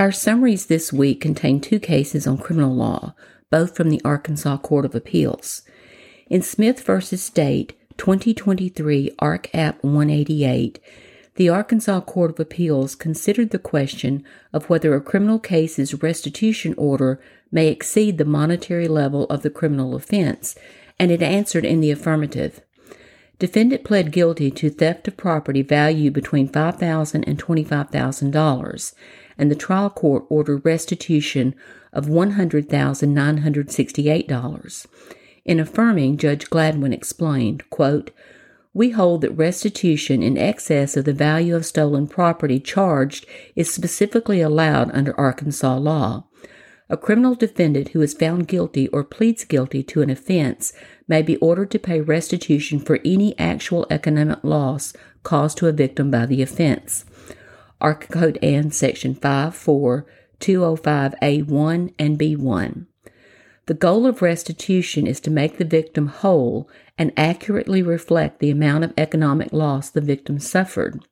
Our summaries this week contain two cases on criminal law, both from the Arkansas Court of Appeals. In Smith v. State, 2023 Ark App 188, the Arkansas Court of Appeals considered the question of whether a criminal case's restitution order may exceed the monetary level of the criminal offense, and it answered in the affirmative. Defendant pled guilty to theft of property valued between $5,000 and $25,000, and the trial court ordered restitution of $100,968. In affirming, Judge Gladwin explained, quote, we hold that restitution in excess of the value of stolen property charged is specifically allowed under Arkansas law. A criminal defendant who is found guilty or pleads guilty to an offense may be ordered to pay restitution for any actual economic loss caused to a victim by the offense. Ark Code Ann Section 54205A1 and B1. The goal of restitution is to make the victim whole and accurately reflect the amount of economic loss the victim suffered.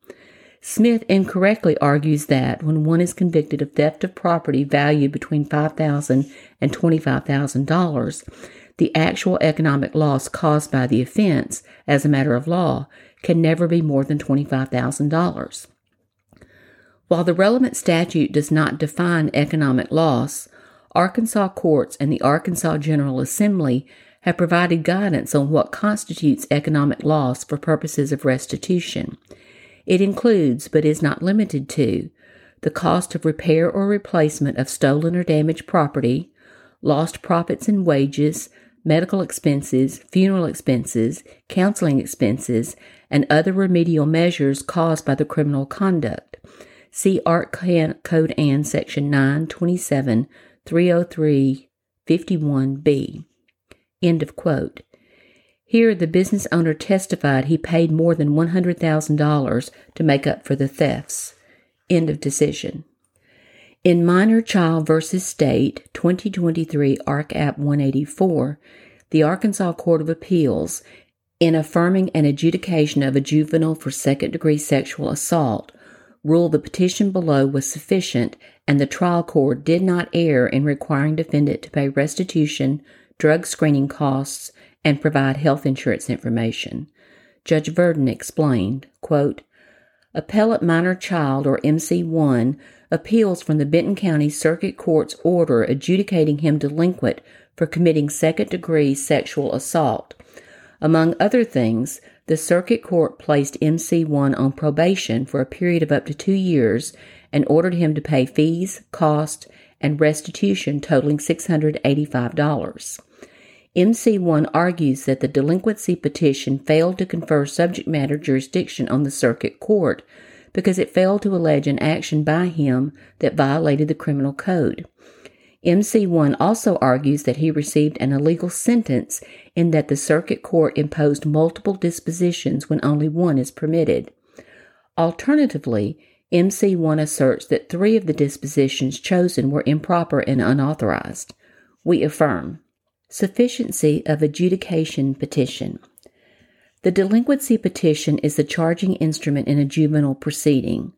Smith incorrectly argues that when one is convicted of theft of property valued between $5,000 and $25,000, the actual economic loss caused by the offense, as a matter of law, can never be more than $25,000. While the relevant statute does not define economic loss, Arkansas courts and the Arkansas General Assembly have provided guidance on what constitutes economic loss for purposes of restitution. It includes, but is not limited to, the cost of repair or replacement of stolen or damaged property, lost profits and wages, medical expenses, funeral expenses, counseling expenses, and other remedial measures caused by the criminal conduct. See Ark Code Ann Section 927 303 51b. End of quote. Here, the business owner testified he paid more than $100,000 to make up for the thefts. End of decision. In Minor Child v. State 2023 Ark App 184, the Arkansas Court of Appeals, in affirming an adjudication of a juvenile for second degree sexual assault, ruled the petition below was sufficient and the trial court did not err in requiring defendant to pay restitution, drug screening costs, and provide health insurance information. Judge Virden explained, quote, Appellate Minor Child, or MC1, appeals from the Benton County Circuit Court's order adjudicating him delinquent for committing second degree sexual assault. Among other things, the Circuit Court placed MC1 on probation for a period of up to two years and ordered him to pay fees, costs, and restitution totaling $685. MC1 argues that the delinquency petition failed to confer subject matter jurisdiction on the circuit court because it failed to allege an action by him that violated the criminal code. MC1 also argues that he received an illegal sentence in that the circuit court imposed multiple dispositions when only one is permitted. Alternatively, MC1 asserts that three of the dispositions chosen were improper and unauthorized. We affirm. Sufficiency of adjudication petition. The delinquency petition is the charging instrument in a juvenile proceeding.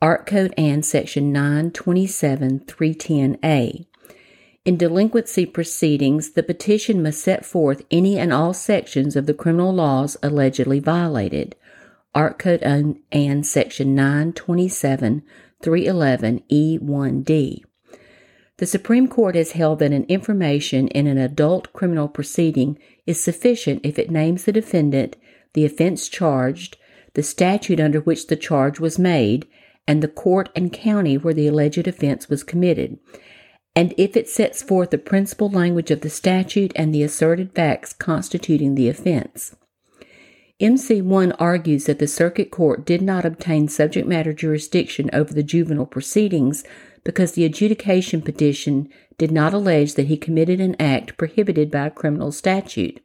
Ark Code Ann Section 927-310A. In delinquency proceedings, the petition must set forth any and all sections of the criminal laws allegedly violated. Ark Code Ann Section 927-311E1D. The Supreme Court has held that an information in an adult criminal proceeding is sufficient if it names the defendant, the offense charged, the statute under which the charge was made, and the court and county where the alleged offense was committed, and if it sets forth the principal language of the statute and the asserted facts constituting the offense. MC1 argues that the circuit court did not obtain subject matter jurisdiction over the juvenile proceedings because the adjudication petition did not allege that he committed an act prohibited by a criminal statute.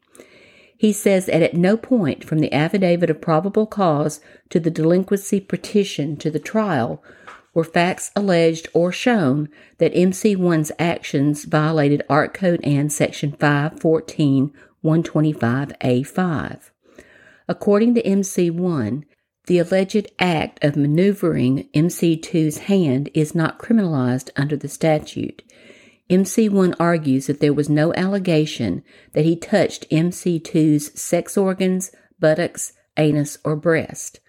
He says that at no point from the affidavit of probable cause to the delinquency petition to the trial were facts alleged or shown that MC1's actions violated Ark Code Ann Section 514 125A5. According to MC1, The alleged act of maneuvering MC2's hand is not criminalized under the statute. MC1 argues that there was no allegation that he touched MC2's sex organs, buttocks, anus, or breast.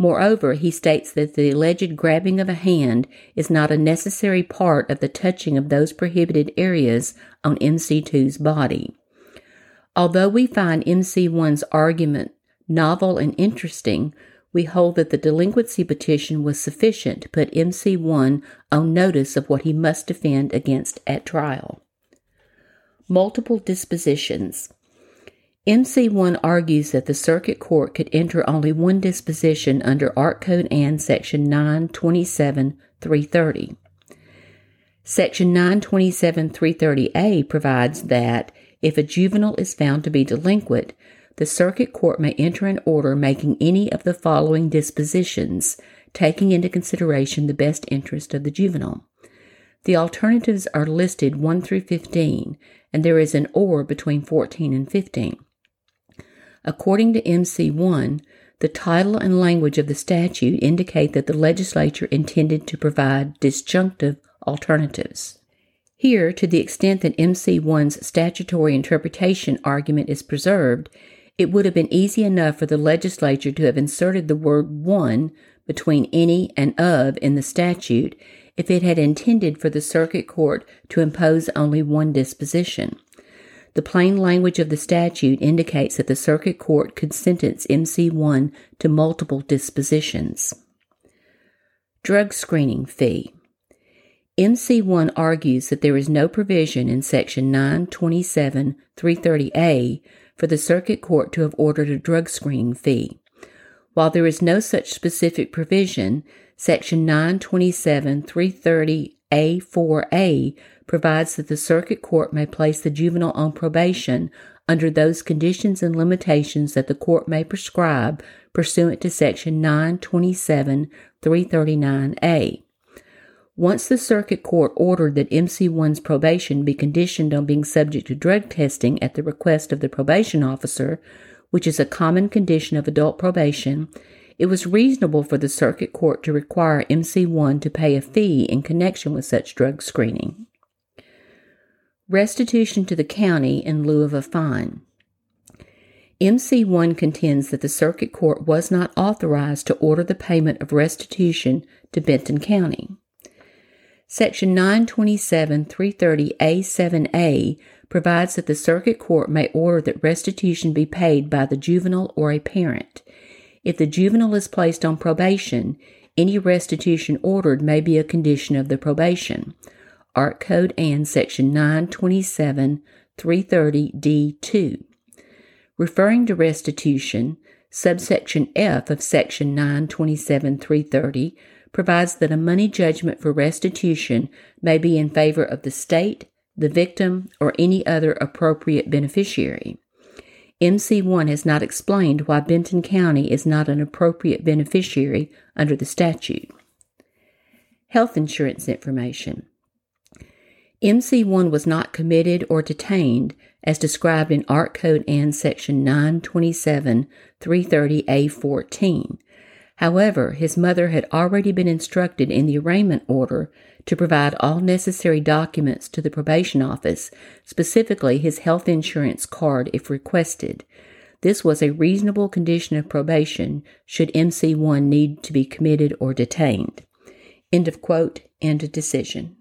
Moreover, he states that the alleged grabbing of a hand is not a necessary part of the touching of those prohibited areas on MC2's body. Although we find MC1's argument novel and interesting, we hold that the delinquency petition was sufficient to put MC1 on notice of what he must defend against at trial. Multiple dispositions. MC1 argues that the circuit court could enter only one disposition under Ark Code Ann Section 927 330. Section 927 330A provides that if a juvenile is found to be delinquent, the circuit court may enter an order making any of the following dispositions, taking into consideration the best interest of the juvenile. The alternatives are listed 1 through 15, and there is an or between 14 and 15. According to MC1, the title and language of the statute indicate that the legislature intended to provide disjunctive alternatives. Here, to the extent that MC1's statutory interpretation argument is preserved, it would have been easy enough for the legislature to have inserted the word one between any and of in the statute if it had intended for the circuit court to impose only one disposition. The plain language of the statute indicates that the circuit court could sentence MC1 to multiple dispositions. Drug screening fee. MC1 argues that there is no provision in Section 927 330A for the circuit court to have ordered a drug screening fee. While there is no such specific provision, Section 927 330A4A provides that the circuit court may place the juvenile on probation under those conditions and limitations that the court may prescribe pursuant to section 927 339A. Once the circuit court ordered that MC1's probation be conditioned on being subject to drug testing at the request of the probation officer, which is a common condition of adult probation, it was reasonable for the circuit court to require MC1 to pay a fee in connection with such drug screening. Restitution to the county in lieu of a fine. MC1 contends that the circuit court was not authorized to order the payment of restitution to Benton County. Section 927 330A7A provides that the circuit court may order that restitution be paid by the juvenile or a parent. If the juvenile is placed on probation, any restitution ordered may be a condition of the probation. Ark Code Ann Section 927 330D2. Referring to restitution, subsection F of Section 927 330 provides that a money judgment for restitution may be in favor of the state, the victim, or any other appropriate beneficiary. MC1 has not explained why Benton County is not an appropriate beneficiary under the statute. Health insurance information. MC1 was not committed or detained as described in Ark Code Ann Section 927 330A14. However, his mother had already been instructed in the arraignment order to provide all necessary documents to the probation office, specifically his health insurance card if requested. This was a reasonable condition of probation should MC1 need to be committed or detained. End of quote, end of decision.